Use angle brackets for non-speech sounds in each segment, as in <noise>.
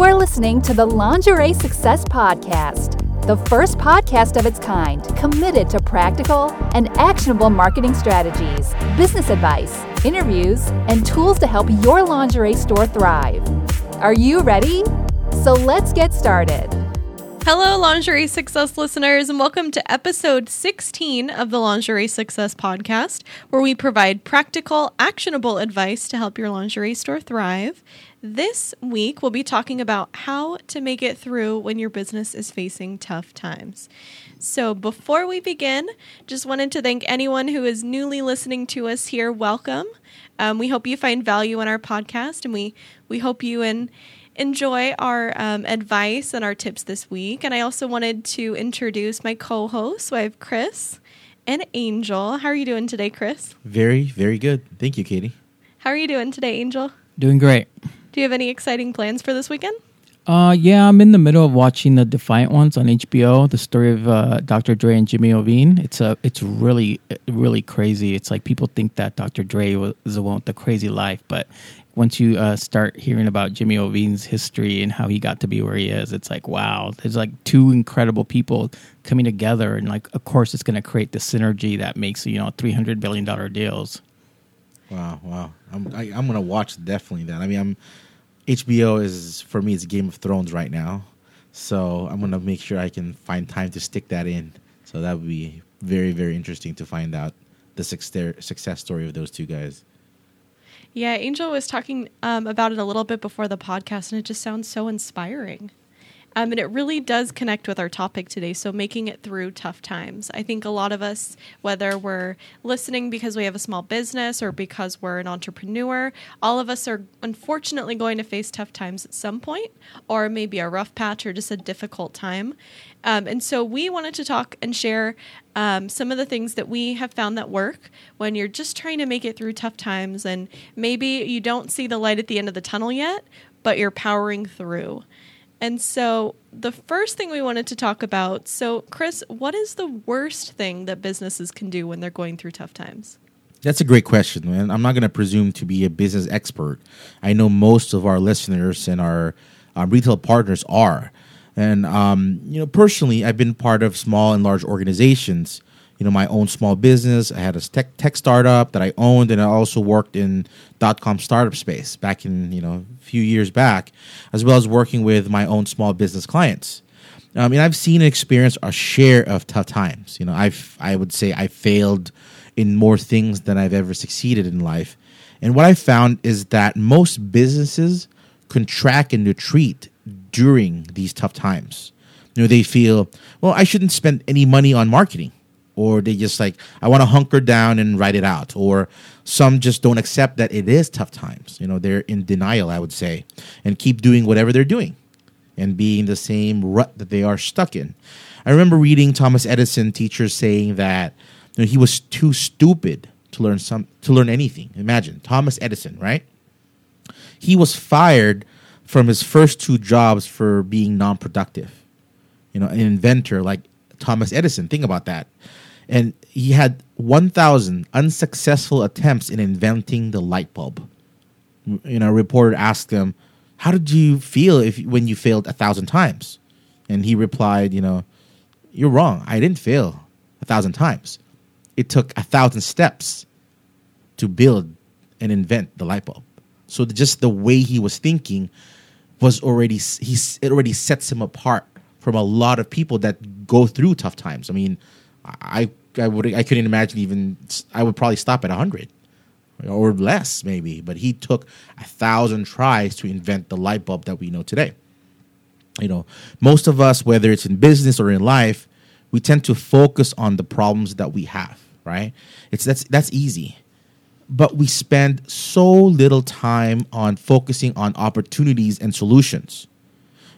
You are listening to the Lingerie Success Podcast, the first podcast of its kind committed to practical and actionable marketing strategies, business advice, interviews, and tools to help your lingerie store thrive. Are you ready? So let's get started. Hello, Lingerie Success listeners, and welcome to episode 16 of the Lingerie Success Podcast, where we provide practical, actionable advice to help your lingerie store thrive. This week, we'll be talking about how to make it through when your business is facing tough times. So, before we begin, just wanted to thank anyone who is newly listening to us here. Welcome. Um, we hope you find value in our podcast, and we we hope you and enjoy our um, advice and our tips this week. And I also wanted to introduce my co-hosts. So I have Kris and Angel. How are you doing today, Kris? Very, very good. Thank you, Katie. How are you doing today, Angel? Doing great. Do you have any exciting plans for this weekend? Uh, yeah, I'm in the middle of watching the Defiant Ones on HBO. The story of uh, Dr. Dre and Jimmy Iovine. It's a, it's really, really crazy. It's like people think that Dr. Dre was the one with the crazy life, but once you uh, start hearing about Jimmy Iovine's history and how he got to be where he is, it's like wow. There's like two incredible people coming together, and like of course it's going to create the synergy that makes you know 300 billion dollar deals. Wow, wow. I'm I, am i am going to watch definitely that. I mean, I'm HBO is for me it's Game of Thrones right now, so I'm gonna make sure I can find time to stick that in. So that would be very very interesting to find out the success story of those two guys. Yeah, Angel was talking um, about it a little bit before the podcast, and it just sounds so inspiring. Um, and it really does connect with our topic today. So, making it through tough times. I think a lot of us, whether we're listening because we have a small business or because we're an entrepreneur, all of us are unfortunately going to face tough times at some point, or maybe a rough patch or just a difficult time. Um, and so, we wanted to talk and share um, some of the things that we have found that work when you're just trying to make it through tough times and maybe you don't see the light at the end of the tunnel yet, but you're powering through. And so, the first thing we wanted to talk about so, Kris, what is the worst thing that businesses can do when they're going through tough times? That's a great question, man. I'm not going to presume to be a business expert. I know most of our listeners and our um, retail partners are. And, um, you know, personally, I've been part of small and large organizations you know my own small business. I had a tech tech startup that I owned, and I also worked in dot com startup space back in you know a few years back, as well as working with my own small business clients. Um, I mean, I've seen and experienced a share of tough times. You know, I've I would say I failed in more things than I've ever succeeded in life. And what I found is that most businesses contract and retreat during these tough times. You know, they feel, well, I shouldn't spend any money on marketing or they just like i want to hunker down and write it out or some just don't accept that it is tough times. You know they're in denial i would say and keep doing whatever they're doing and being the same rut that they are stuck in. I remember reading thomas edison teachers saying that you know, he was too stupid to learn some to learn anything. Imagine thomas edison right? He was fired from his first two jobs for being non-productive. You know an inventor like thomas edison think about that and he had 1,000 unsuccessful attempts in inventing the light bulb. You know, a reporter asked him, "How did you feel if when you failed a thousand times?" And he replied, "You know, you're wrong. I didn't fail a thousand times. It took a thousand steps to build and invent the light bulb." So just the way he was thinking was already he it already sets him apart from a lot of people that go through tough times. I mean, I I would I couldn't imagine even I would probably stop at hundred or less maybe. But he took a thousand tries to invent the light bulb that we know today. You know, most of us, whether it's in business or in life, we tend to focus on the problems that we have. Right? It's that's that's easy, but we spend so little time on focusing on opportunities and solutions.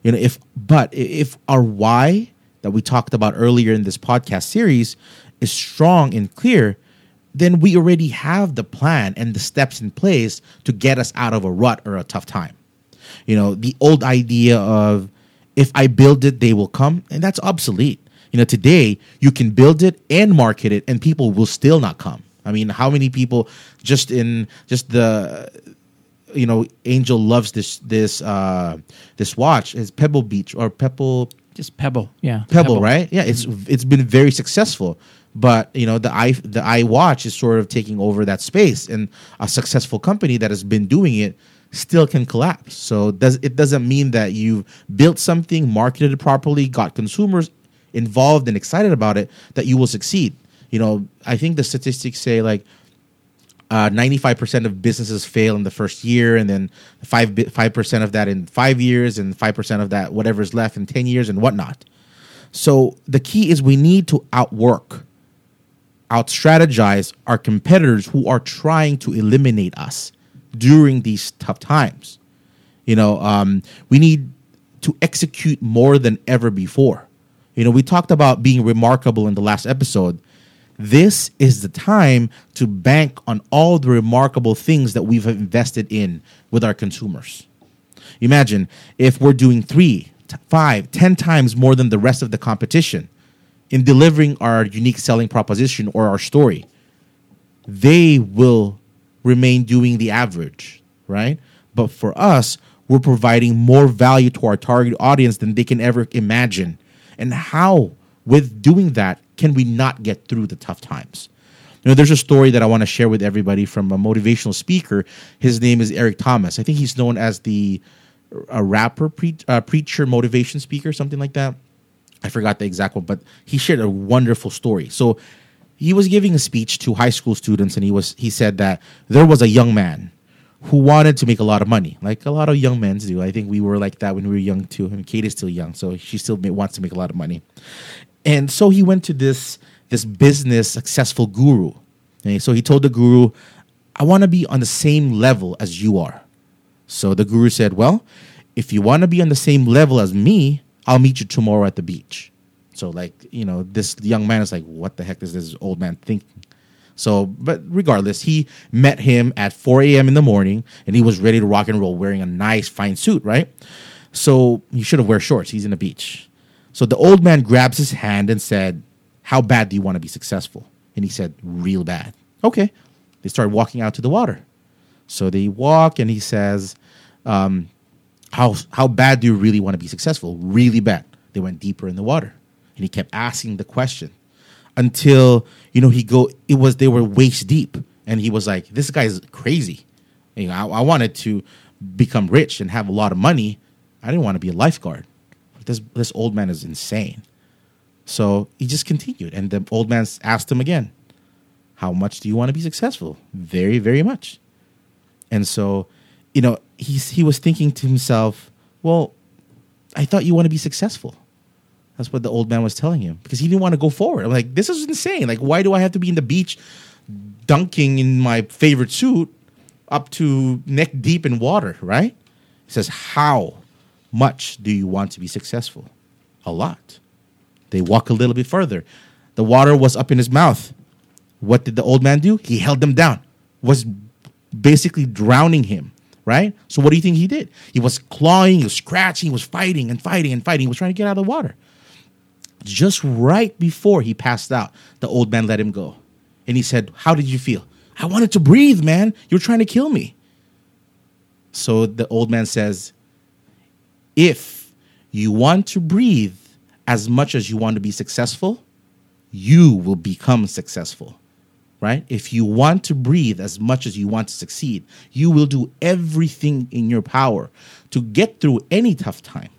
You know, if but if our why that we talked about earlier in this podcast series is strong and clear, then we already have the plan and the steps in place to get us out of a rut or a tough time. You know, the old idea of if I build it, they will come, and that's obsolete. You know, today you can build it and market it, and people will still not come. I mean, how many people just in just the you know Angel loves this this uh, this watch is Pebble Beach or Pebble Just Pebble, yeah. Pebble, right? Yeah, it's it's been very successful. But you know the i the iWatch is sort of taking over that space, and a successful company that has been doing it still can collapse. So does it doesn't mean that you've built something, marketed it properly, got consumers involved and excited about it that you will succeed. You know, I think the statistics say like uh, 95% of businesses fail in the first year and then 5 5% of that in 5 years and 5% of that whatever's left in 10 years and whatnot. So the key is we need to outwork out strategize our competitors who are trying to eliminate us during these tough times. You know, um, we need to execute more than ever before. You know, we talked about being remarkable in the last episode. This is the time to bank on all the remarkable things that we've invested in with our consumers. Imagine if we're doing three, t- five, ten times more than the rest of the competition in delivering our unique selling proposition or our story, they will remain doing the average, right? But for us, we're providing more value to our target audience than they can ever imagine. And how, with doing that, can we not get through the tough times? You know, there's a story that I want to share with everybody from a motivational speaker. His name is Eric Thomas. I think he's known as the a rapper, pre- uh, preacher, motivation speaker, something like that. I forgot the exact one, but he shared a wonderful story. So he was giving a speech to high school students, and he was he said that there was a young man who wanted to make a lot of money, like a lot of young men do. I think we were like that when we were young too. I mean, Kate is still young, so she still wants to make a lot of money. And so he went to this this business successful guru. So he told the guru, "I want to be on the same level as you are." So the guru said, "Well, if you want to be on the same level as me, I'll meet you tomorrow at the beach." So like, you know, this young man is like, "What the heck is this old man thinking?" So, but regardless, he met him at 4 a.m. in the morning, and he was ready to rock and roll, wearing a nice, fine suit, right? So he should have wear shorts. He's in the beach. So the old man grabs his hand and said, "How bad do you want to be successful?" And he said, "Real bad." Okay. They start walking out to the water. So they walk, and he says, um, "How how bad do you really want to be successful?" Really bad. They went deeper in the water, and he kept asking the question until you know he go. It was they were waist deep, and he was like, "This guy's crazy." You know, I, I wanted to become rich and have a lot of money. I didn't want to be a lifeguard. This this old man is insane. So he just continued, and the old man asked him again, "How much do you want to be successful?" Very, very much. And so, you know, he's he was thinking to himself, "Well, I thought you want to be successful." That's what the old man was telling him because he didn't want to go forward. I'm like, this is insane. Like, why do I have to be in the beach dunking in my favorite suit up to neck deep in water, right? He says, How much do you want to be successful? A lot. They walk a little bit further. The water was up in his mouth. What did the old man do? He held them down, was basically drowning him, right? So, what do you think he did? He was clawing, he was scratching, he was fighting and fighting and fighting. He was trying to get out of the water just right before he passed out, the old man let him go. And he said, How did you feel? I wanted to breathe, man. You're trying to kill me. So the old man says, If you want to breathe as much as you want to be successful, you will become successful. Right? If you want to breathe as much as you want to succeed, you will do everything in your power to get through any tough time.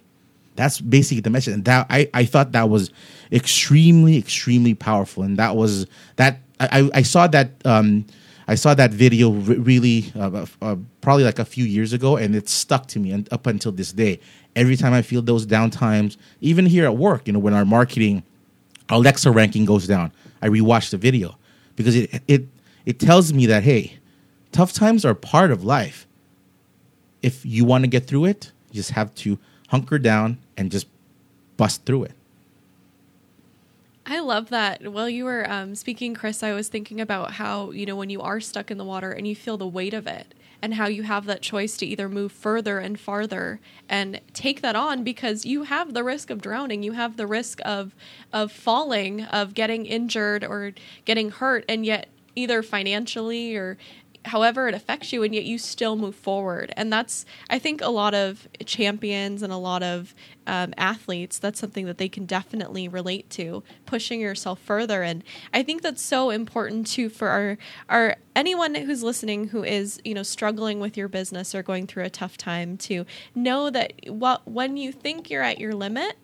That's basically the message, and that I, I thought that was extremely extremely powerful, and that was that I, I saw that um, I saw that video re- really uh, uh, probably like a few years ago, and it stuck to me up until this day. Every time I feel those down times, even here at work, you know, when our marketing Alexa ranking goes down, I rewatch the video because it it it tells me that hey, tough times are part of life. If you want to get through it, you just have to hunker down and just bust through it. I love that. While you were um, speaking, Kris, I was thinking about how, you know, when you are stuck in the water and you feel the weight of it, and how you have that choice to either move further and farther and take that on because you have the risk of drowning, you have the risk of of falling, of getting injured or getting hurt, and yet either financially or however it affects you and yet you still move forward. And that's i think a lot of champions and a lot of um, athletes that's something that they can definitely relate to pushing yourself further. And i think that's so important too for our our anyone who's listening who is you know struggling with your business or going through a tough time to know that what when you think you're at your limit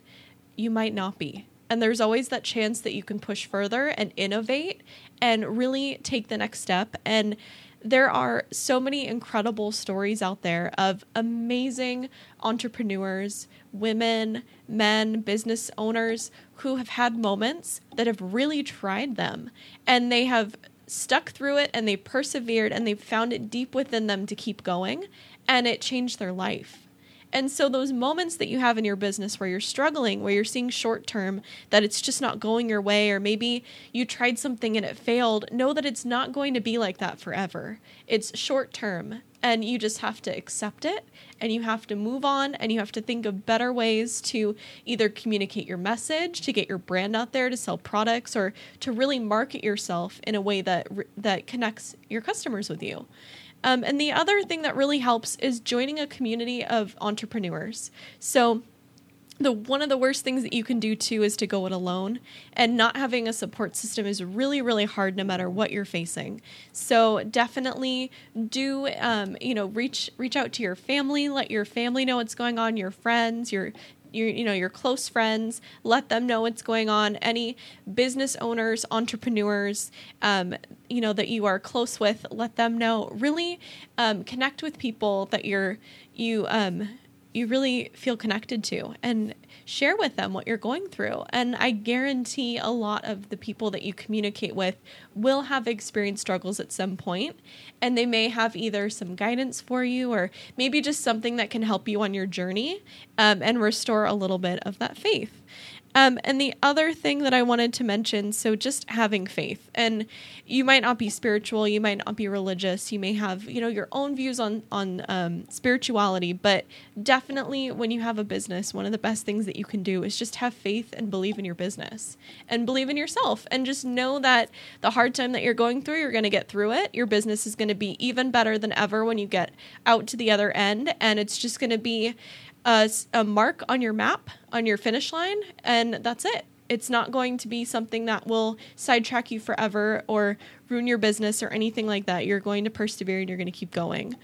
you might not be. And there's always that chance that you can push further and innovate and really take the next step. And there are so many incredible stories out there of amazing entrepreneurs, women, men, business owners who have had moments that have really tried them and they have stuck through it and they persevered and they found it deep within them to keep going and it changed their life. And so, those moments that you have in your business where you're struggling, where you're seeing short term that it's just not going your way, or maybe you tried something and it failed, know that it's not going to be like that forever. It's short term, and you just have to accept it and you have to move on and you have to think of better ways to either communicate your message to get your brand out there to sell products or to really market yourself in a way that that connects your customers with you um, and the other thing that really helps is joining a community of entrepreneurs. So, the one of the worst things that you can do too is to go it alone and not having a support system is really really hard no matter what you're facing so definitely do um, you know reach reach out to your family let your family know what's going on your friends your your you know your close friends let them know what's going on. Any business owners entrepreneurs um, you know that you are close with let them know. Really um, connect with people that you're you um, you really feel connected to. And share with them what you're going through. And I guarantee a lot of the people that you communicate with will have experienced struggles at some point, and they may have either some guidance for you or maybe just something that can help you on your journey um, and restore a little bit of that faith. Um, and the other thing that I wanted to mention so just having faith. And you might not be spiritual, you might not be religious, you may have, you know, your own views on, on um, spirituality, but definitely when you have a business, one of the best things that you can do is just have faith and believe in your business and believe in yourself and just know that the hard time that you're going through, you're going to get through it. Your business is going to be even better than ever when you get out to the other end. And it's just going to be a, a mark on your map on your finish line, and that's it. It's not going to be something that will sidetrack you forever or ruin your business or anything like that. You're going to persevere and you're going to keep going.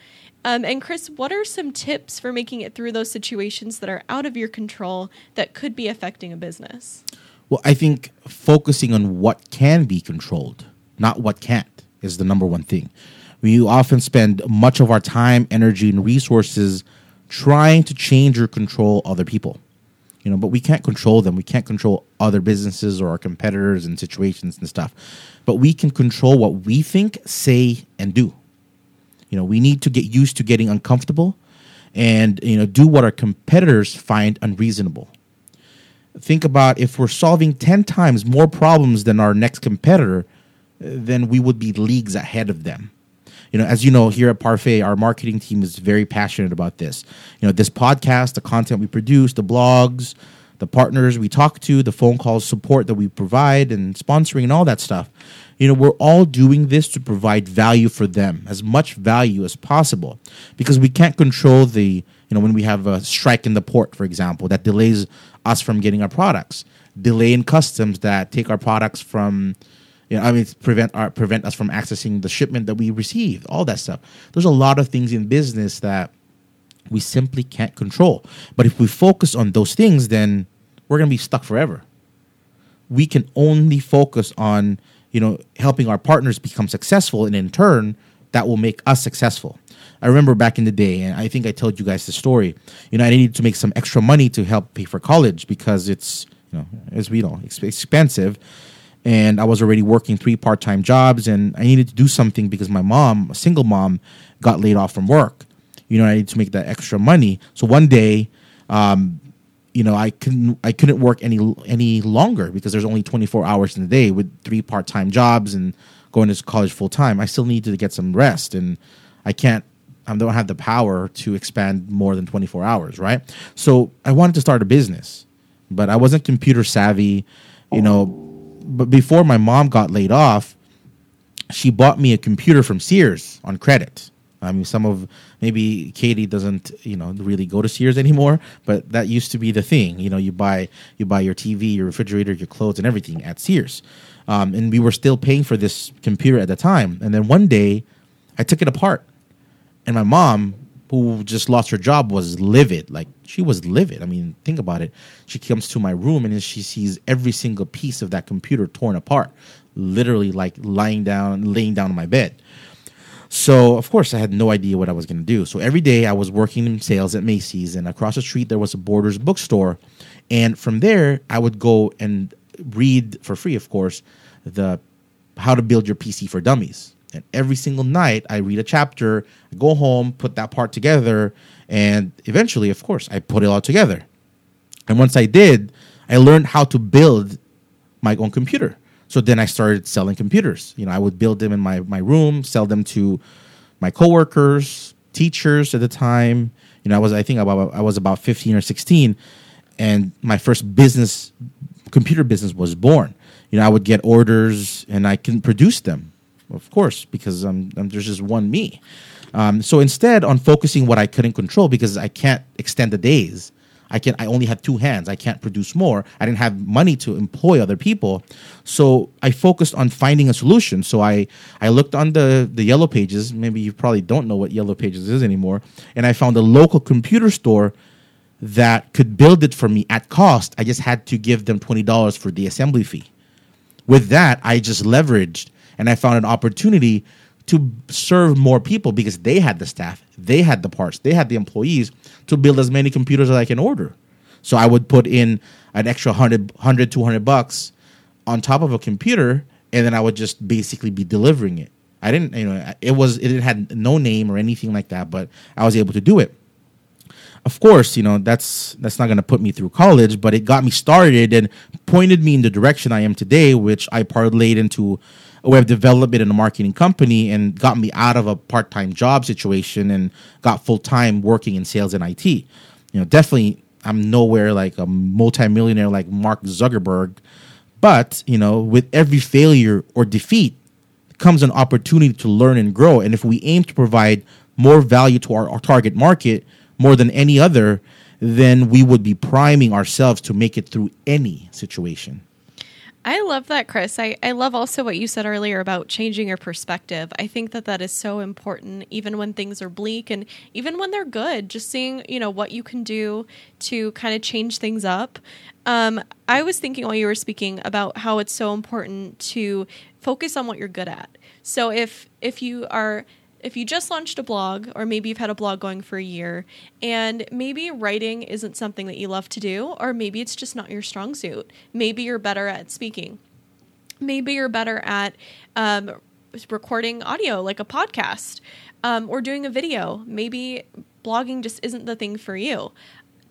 Um, and Kris, what are some tips for making it through those situations that are out of your control that could be affecting a business? Well, I think focusing on what can be controlled, not what can't, is the number one thing. We often spend much of our time, energy, and resources trying to change or control other people. You know, but we can't control them. We can't control other businesses or our competitors and situations and stuff. But we can control what we think, say, and do. You know, we need to get used to getting uncomfortable and, you know, do what our competitors find unreasonable. Think about if we're solving 10 times more problems than our next competitor, then we would be leagues ahead of them you know, as you know, here at Parfait, our marketing team is very passionate about this. You know, this podcast, the content we produce, the blogs, the partners we talk to, the phone calls, support that we provide, and sponsoring and all that stuff. You know, we're all doing this to provide value for them, as much value as possible, because we can't control the, you know, when we have a strike in the port, for example, that delays us from getting our products, delay in customs that take our products from, you know, I mean, prevent our, prevent us from accessing the shipment that we received, all that stuff. There's a lot of things in business that we simply can't control. But if we focus on those things, then we're going to be stuck forever. We can only focus on, you know, helping our partners become successful, and in turn, that will make us successful. I remember back in the day, and I think I told you guys the story. You know, I needed to make some extra money to help pay for college because it's, you know, as we know, expensive and I was already working three part time jobs, and I needed to do something because my mom, a single mom, got laid off from work. You know, I needed to make that extra money. So one day, um, you know, I couldn't I couldn't work any any longer because there's only 24 hours in the day with three part time jobs and going to college full time. I still needed to get some rest, and I can't. I don't have the power to expand more than 24 hours, right? So I wanted to start a business, but I wasn't computer savvy. You know, but before my mom got laid off, she bought me a computer from Sears on credit. I mean, some of maybe Katie doesn't, you know, really go to Sears anymore, but that used to be the thing. You know, you buy you buy your TV, your refrigerator, your clothes, and everything at Sears. Um, and we were still paying for this computer at the time. And then one day, I took it apart, and my mom, who just lost her job, was livid. Like she was livid. I mean, think about it. She comes to my room and she sees every single piece of that computer torn apart, literally like lying down, laying down on my bed. So of course I had no idea what I was going to do. So every day I was working in sales at Macy's, and across the street there was a Borders bookstore, and from there I would go and read for free, of course, the how to build your PC for dummies. And every single night I read a chapter, I go home, put that part together, and eventually, of course, I put it all together. And once I did, I learned how to build my own computer. So then I started selling computers. You know, I would build them in my, my room, sell them to my coworkers, teachers at the time. You know, I was I think about I was about 15 or 16 and my first business computer business was born. You know, I would get orders and I can produce them, of course, because I'm, I'm there's just one me. Um, so instead, on focusing what I couldn't control, because I can't extend the days, I can I only have two hands. I can't produce more. I didn't have money to employ other people. So I focused on finding a solution. So I I looked on the the yellow pages. Maybe you probably don't know what yellow pages is anymore. And I found a local computer store that could build it for me at cost. I just had to give them $20 for the assembly fee. With that, I just leveraged and I found an opportunity to serve more people because they had the staff, they had the parts, they had the employees to build as many computers as I can order. So I would put in an extra 100, 100 200 bucks on top of a computer and then I would just basically be delivering it. I didn't, you know, it was, it had no name or anything like that, but I was able to do it of course, you know that's that's not going to put me through college, but it got me started and pointed me in the direction I am today, which I parlayed into a web development and a marketing company, and got me out of a part time job situation and got full time working in sales and IT. You know, definitely, I'm nowhere like a multimillionaire like Mark Zuckerberg, but you know, with every failure or defeat comes an opportunity to learn and grow. And if we aim to provide more value to our, our target market more than any other, then we would be priming ourselves to make it through any situation. I love that, Kris. I, I love also what you said earlier about changing your perspective. I think that that is so important, even when things are bleak and even when they're good. Just seeing, you know, what you can do to kind of change things up. Um, I was thinking while you were speaking about how it's so important to focus on what you're good at. So if if you are if you just launched a blog, or maybe you've had a blog going for a year, and maybe writing isn't something that you love to do, or maybe it's just not your strong suit. Maybe you're better at speaking. Maybe you're better at um, recording audio, like a podcast, um, or doing a video. Maybe blogging just isn't the thing for you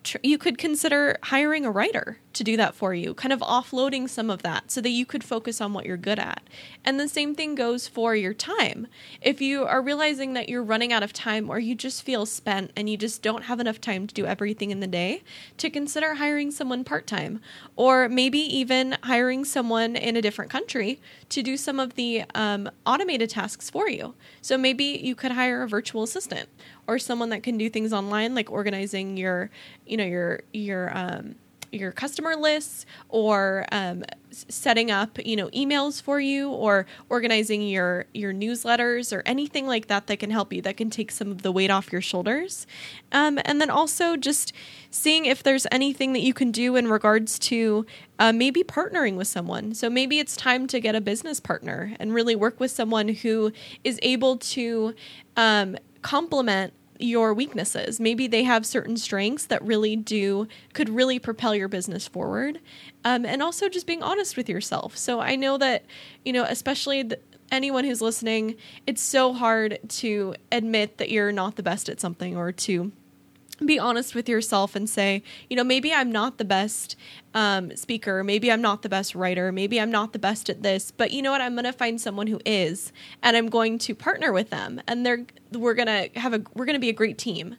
tr- you could consider hiring a writer to do that for you, kind of offloading some of that so that you could focus on what you're good at. And the same thing goes for your time. If you are realizing that you're running out of time or you just feel spent and you just don't have enough time to do everything in the day, to consider hiring someone part time or maybe even hiring someone in a different country to do some of the um, automated tasks for you. So maybe you could hire a virtual assistant or someone that can do things online like organizing your you know your your um, your customer lists or um, setting up you know emails for you or organizing your your newsletters or anything like that that can help you that can take some of the weight off your shoulders. Um, and then also just seeing if there's anything that you can do in regards to uh, maybe partnering with someone. So maybe it's time to get a business partner and really work with someone who is able to um, complement your weaknesses. Maybe they have certain strengths that really do could really propel your business forward. Um, and also just being honest with yourself. So I know that, you know, especially the, anyone who's listening, it's so hard to admit that you're not the best at something or to be honest with yourself and say, you know, maybe I'm not the best um, speaker, maybe I'm not the best writer, maybe I'm not the best at this, but you know what? I'm going to find someone who is, and I'm going to partner with them, and they're we're gonna have a we're gonna be a great team.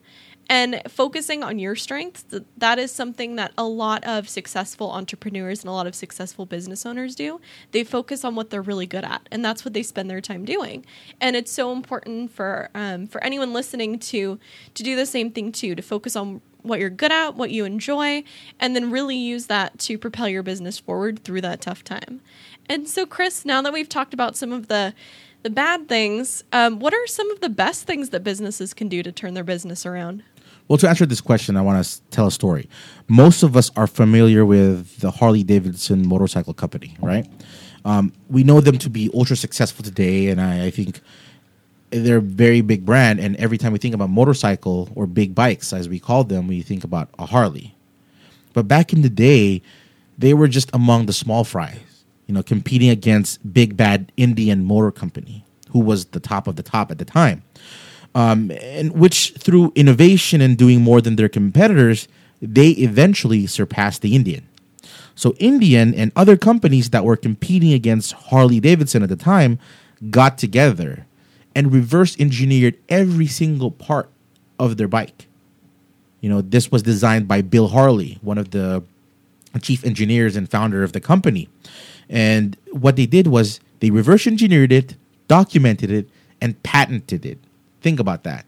And focusing on your strengths, that is something that a lot of successful entrepreneurs and a lot of successful business owners do. They focus on what they're really good at and that's what they spend their time doing. And it's so important for um, for anyone listening to to do the same thing too to focus on what you're good at what you enjoy and then really use that to propel your business forward through that tough time. And so kris now that we've talked about some of the the bad things um, what are some of the best things that businesses can do to turn their business around Well, to answer this question, I want to tell a story. Most of us are familiar with the Harley Davidson motorcycle company, right? Um, we know them to be ultra successful today, and I, I think they're a very big brand. And every time we think about motorcycle or big bikes, as we call them, we think about a Harley. But back in the day, they were just among the small fries, you know, competing against big bad Indian Motor Company, who was the top of the top at the time um, and which through innovation and doing more than their competitors, they eventually surpassed the Indian. So Indian and other companies that were competing against Harley Davidson at the time got together and reverse engineered every single part of their bike. You know, this was designed by Bill Harley, one of the chief engineers and founder of the company. And what they did was they reverse engineered it, documented it, and patented it. Think about that.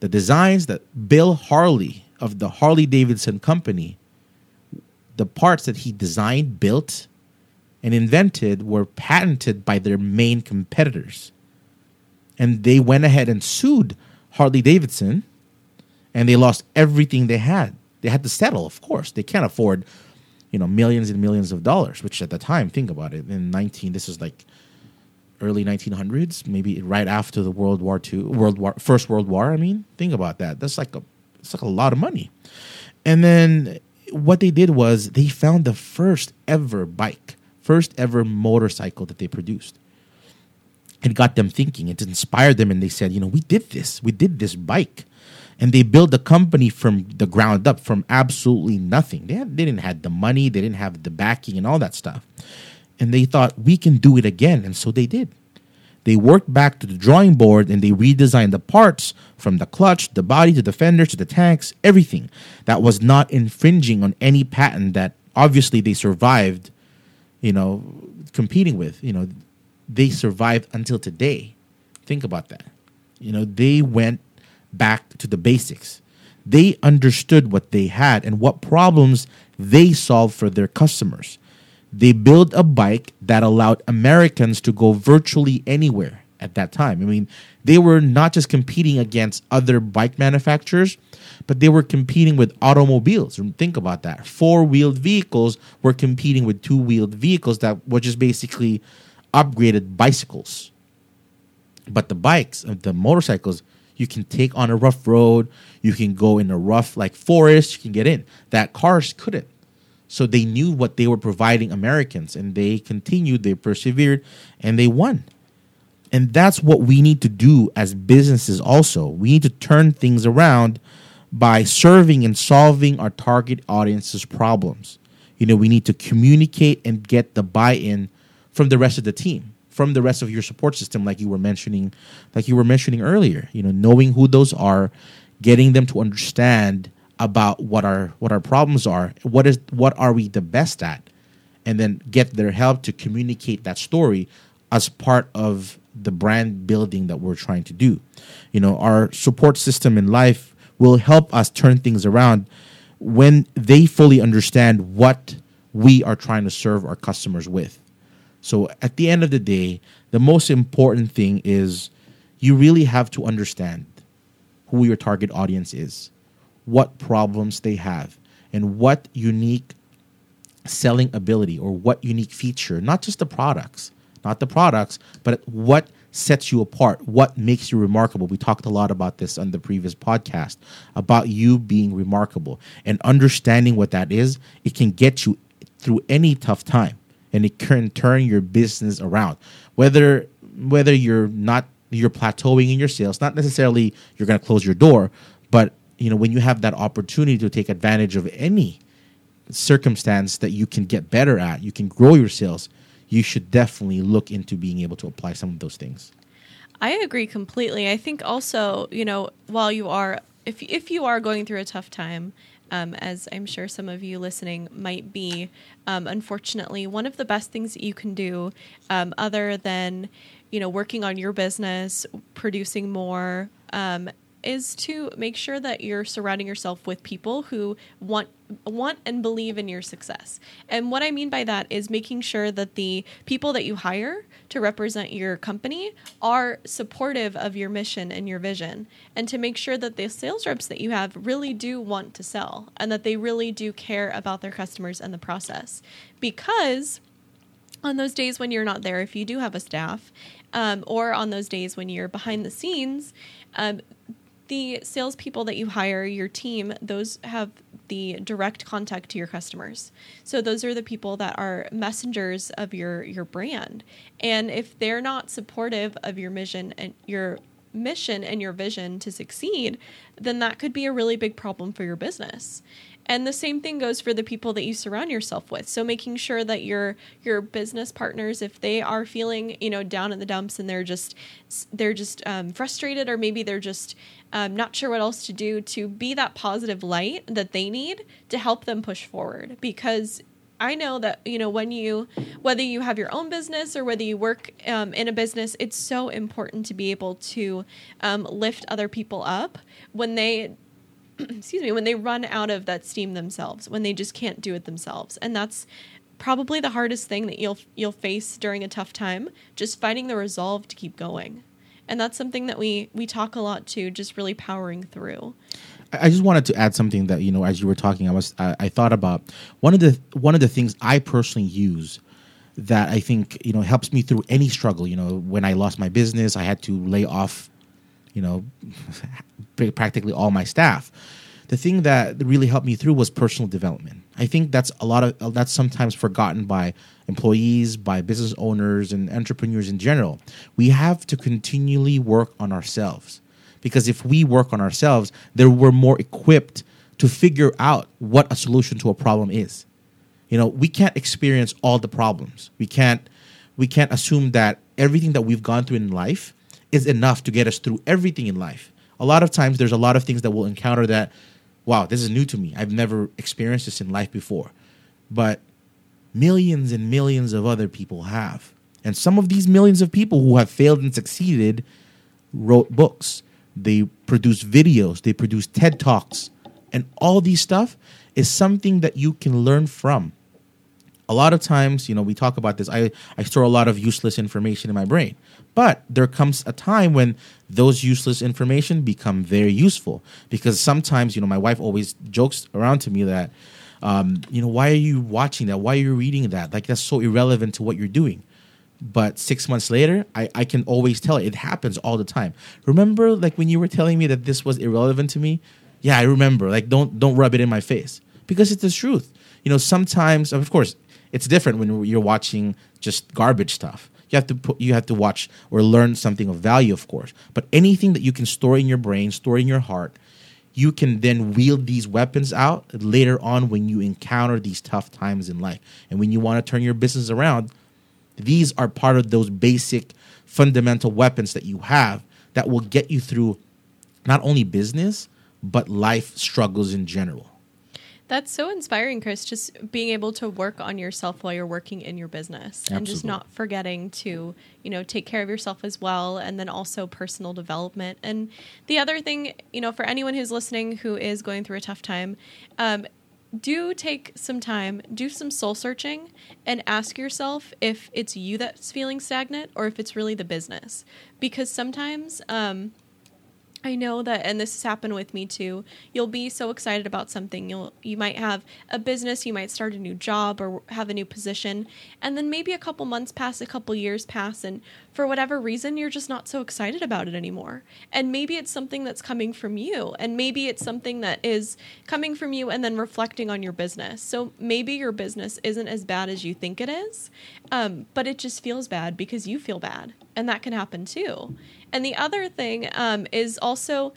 The designs that Bill Harley of the Harley Davidson company, the parts that he designed, built, and invented were patented by their main competitors. And they went ahead and sued Harley Davidson and they lost everything they had. They had to settle, of course. They can't afford, you know, millions and millions of dollars, which at the time, think about it, in 19 this is like early 1900s, maybe right after the World War II, World War First World War. I mean, think about that. That's like a it's like a lot of money. And then what they did was they found the first ever bike, first ever motorcycle that they produced. It got them thinking. It inspired them, and they said, you know, we did this. We did this bike. And they built the company from the ground up, from absolutely nothing. They, had, they didn't have the money, they didn't have the backing, and all that stuff and they thought we can do it again. And so they did. They worked back to the drawing board and they redesigned the parts from the clutch the body to the fenders to the tanks everything. That was not infringing on any patent that obviously they survived you know competing with. You know they survived until today. Think about that. You know they went back to the basics. They understood what they had and what problems they solved for their customers they built a bike that allowed Americans to go virtually anywhere at that time. I mean, they were not just competing against other bike manufacturers, but they were competing with automobiles. Think about that. Four wheeled vehicles were competing with two wheeled vehicles that were just basically upgraded bicycles. But the bikes, uh, the motorcycles, you can take on a rough road, you can go in a rough like forest, you can get in. That cars couldn't. So they knew what they were providing Americans and they continued, they persevered, and they won. And that's what we need to do as businesses also. We need to turn things around by serving and solving our target audience's problems. You know, we need to communicate and get the buy-in from the rest of the team, from the rest of your support system like you were mentioning like you were mentioning earlier. You know, knowing who those are, getting them to understand about what our what our problems are what is what are we the best at and then get their help to communicate that story as part of the brand building that we're trying to do. You know our support system in life will help us turn things around when they fully understand what we are trying to serve our customers with. So at the end of the day the most important thing is you really have to understand who your target audience is what problems they have and what unique selling ability or what unique feature, not just the products, not the products, but what sets you apart, what makes you remarkable. We talked a lot about this on the previous podcast about you being remarkable and understanding what that is. It can get you through any tough time and it can turn your business around. Whether whether you're not you're plateauing in your sales, not necessarily you're going to close your door, but you know when you have that opportunity to take advantage of any circumstance that you can get better at, you can grow your sales, you should definitely look into being able to apply some of those things. I agree completely. I think also, you know, while you are if if you are going through a tough time, um, as I'm sure some of you listening might be, um, unfortunately, one of the best things that you can do, um, other than you know working on your business, producing more, um, is to make sure that you're surrounding yourself with people who want want and believe in your success. And what I mean by that is making sure that the people that you hire to represent your company are supportive of your mission and your vision and to make sure that the sales reps that you have really do want to sell and that they really do care about their customers and the process. Because on those days when you're not there, if you do have a staff, um, or on those days when you're behind the scenes, um, the salespeople that you hire, your team, those have the direct contact to your customers. So those are the people that are messengers of your your brand. And if they're not supportive of your mission and your mission and your vision to succeed, then that could be a really big problem for your business. And the same thing goes for the people that you surround yourself with. So making sure that your your business partners, if they are feeling you know down in the dumps and they're just they're just um, frustrated or maybe they're just um, not sure what else to do, to be that positive light that they need to help them push forward. Because I know that you know when you whether you have your own business or whether you work um, in a business, it's so important to be able to um, lift other people up when they <clears throat> excuse me, when they run out of that steam themselves, when they just can't do it themselves. And that's probably the hardest thing that you'll you'll face during a tough time, just finding the resolve to keep going. And that's something that we we talk a lot to, just really powering through. I just wanted to add something that you know, as you were talking, I was I, I thought about one of the one of the things I personally use that I think you know helps me through any struggle. You know, when I lost my business, I had to lay off, you know, <laughs> practically all my staff. The thing that really helped me through was personal development. I think that's a lot of uh, that's sometimes forgotten by employees, by business owners and entrepreneurs in general. We have to continually work on ourselves because if we work on ourselves, then we're more equipped to figure out what a solution to a problem is. You know, we can't experience all the problems. We can't we can't assume that everything that we've gone through in life is enough to get us through everything in life. A lot of times there's a lot of things that we'll encounter that wow, this is new to me. I've never experienced this in life before. But millions and millions of other people have. And some of these millions of people who have failed and succeeded wrote books. They produced videos, they produced TED Talks. And all these stuff is something that you can learn from. A lot of times, you know, we talk about this. I, I store a lot of useless information in my brain. But there comes a time when those useless information become very useful because sometimes, you know, my wife always jokes around to me that, um, you know, why are you watching that? Why are you reading that? Like that's so irrelevant to what you're doing. But six months later, I, I can always tell it. it happens all the time. Remember, like when you were telling me that this was irrelevant to me? Yeah, I remember. Like don't don't rub it in my face because it's the truth. You know, sometimes, of course, it's different when you're watching just garbage stuff you have to put, you have to watch or learn something of value, of course. But anything that you can store in your brain, store in your heart, you can then wield these weapons out later on when you encounter these tough times in life. And when you want to turn your business around, these are part of those basic fundamental weapons that you have that will get you through not only business, but life struggles in general. That's so inspiring, Kris. Just being able to work on yourself while you're working in your business Absolutely. and just not forgetting to, you know, take care of yourself as well. And then also personal development. And the other thing, you know, for anyone who's listening who is going through a tough time, um, do take some time, do some soul searching, and ask yourself if it's you that's feeling stagnant or if it's really the business. Because sometimes, um, I know that, and this has happened with me too. You'll be so excited about something. You'll you might have a business, you might start a new job or have a new position, and then maybe a couple months pass, a couple years pass, and for whatever reason, you're just not so excited about it anymore. And maybe it's something that's coming from you, and maybe it's something that is coming from you and then reflecting on your business. So maybe your business isn't as bad as you think it is, um, but it just feels bad because you feel bad, and that can happen too. And the other thing um, is also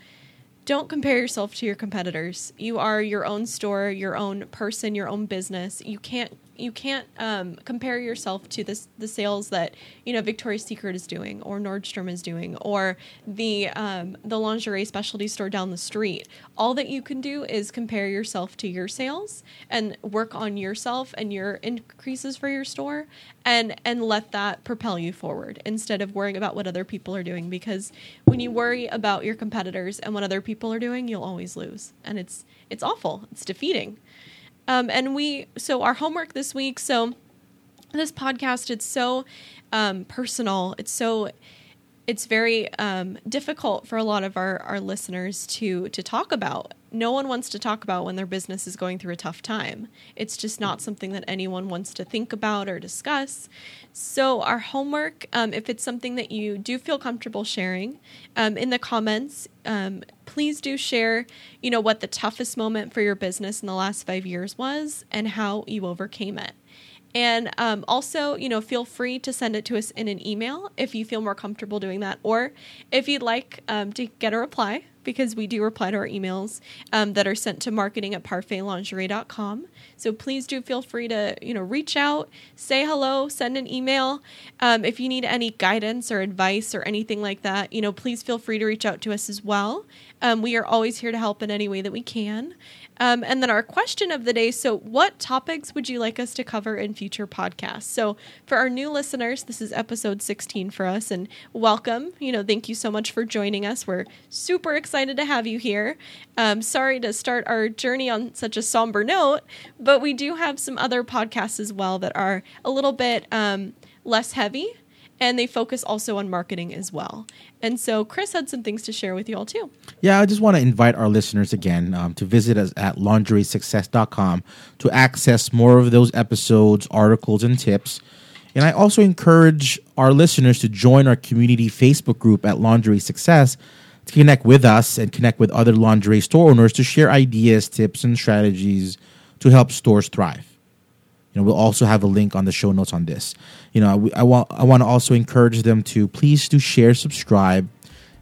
don't compare yourself to your competitors. You are your own store, your own person, your own business. You can't you can't um, compare yourself to this the sales that you know Victoria's Secret is doing or Nordstrom is doing or the um, the lingerie specialty store down the street. All that you can do is compare yourself to your sales and work on yourself and your increases for your store and and let that propel you forward instead of worrying about what other people are doing because when you worry about your competitors and what other people are doing, you'll always lose and it's it's awful. It's defeating. Um, and we, so our homework this week, so this podcast, it's so um, personal. It's so, it's very um, difficult for a lot of our, our listeners to to talk about. No one wants to talk about when their business is going through a tough time. It's just not something that anyone wants to think about or discuss. So our homework, um, if it's something that you do feel comfortable sharing, um, in the comments, um, please do share. You know what the toughest moment for your business in the last five years was, and how you overcame it. And um, also, you know, feel free to send it to us in an email if you feel more comfortable doing that, or if you'd like um, to get a reply, because we do reply to our emails um, that are sent to marketing at parfaitlingerie.com. So please do feel free to, you know, reach out, say hello, send an email. Um, if you need any guidance or advice or anything like that, you know, please feel free to reach out to us as well. Um, we are always here to help in any way that we can. Um, and then our question of the day so, what topics would you like us to cover in future podcasts? So, for our new listeners, this is episode 16 for us, and welcome. You know, thank you so much for joining us. We're super excited to have you here. Um, sorry to start our journey on such a somber note, but we do have some other podcasts as well that are a little bit um, less heavy and they focus also on marketing as well. And so Kris had some things to share with you all too. Yeah, I just want to invite our listeners again um, to visit us at lingeriesuccess.com to access more of those episodes, articles, and tips. And I also encourage our listeners to join our community Facebook group at Lingerie Success to connect with us and connect with other lingerie store owners to share ideas, tips, and strategies to help stores thrive. You know, we'll also have a link on the show notes on this. You know, I, I want I want to also encourage them to please do share, subscribe,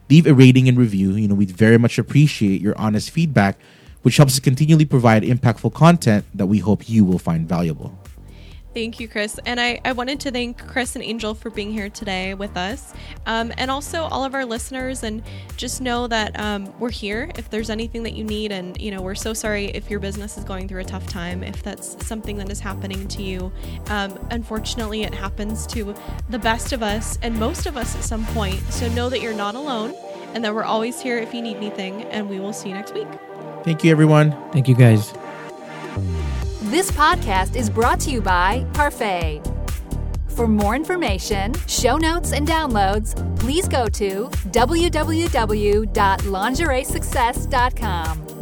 leave a rating and review. You know, we'd very much appreciate your honest feedback, which helps us continually provide impactful content that we hope you will find valuable. Thank you, Kris. And I, I wanted to thank Kris and Angel for being here today with us. Um, and also all of our listeners. And just know that um, we're here if there's anything that you need. And, you know, we're so sorry if your business is going through a tough time, if that's something that is happening to you. Um, unfortunately, it happens to the best of us and most of us at some point. So know that you're not alone and that we're always here if you need anything. And we will see you next week. Thank you, everyone. Thank you, guys. This podcast is brought to you by Parfait. For more information, show notes, and downloads, please go to www.lingeriesuccess.com.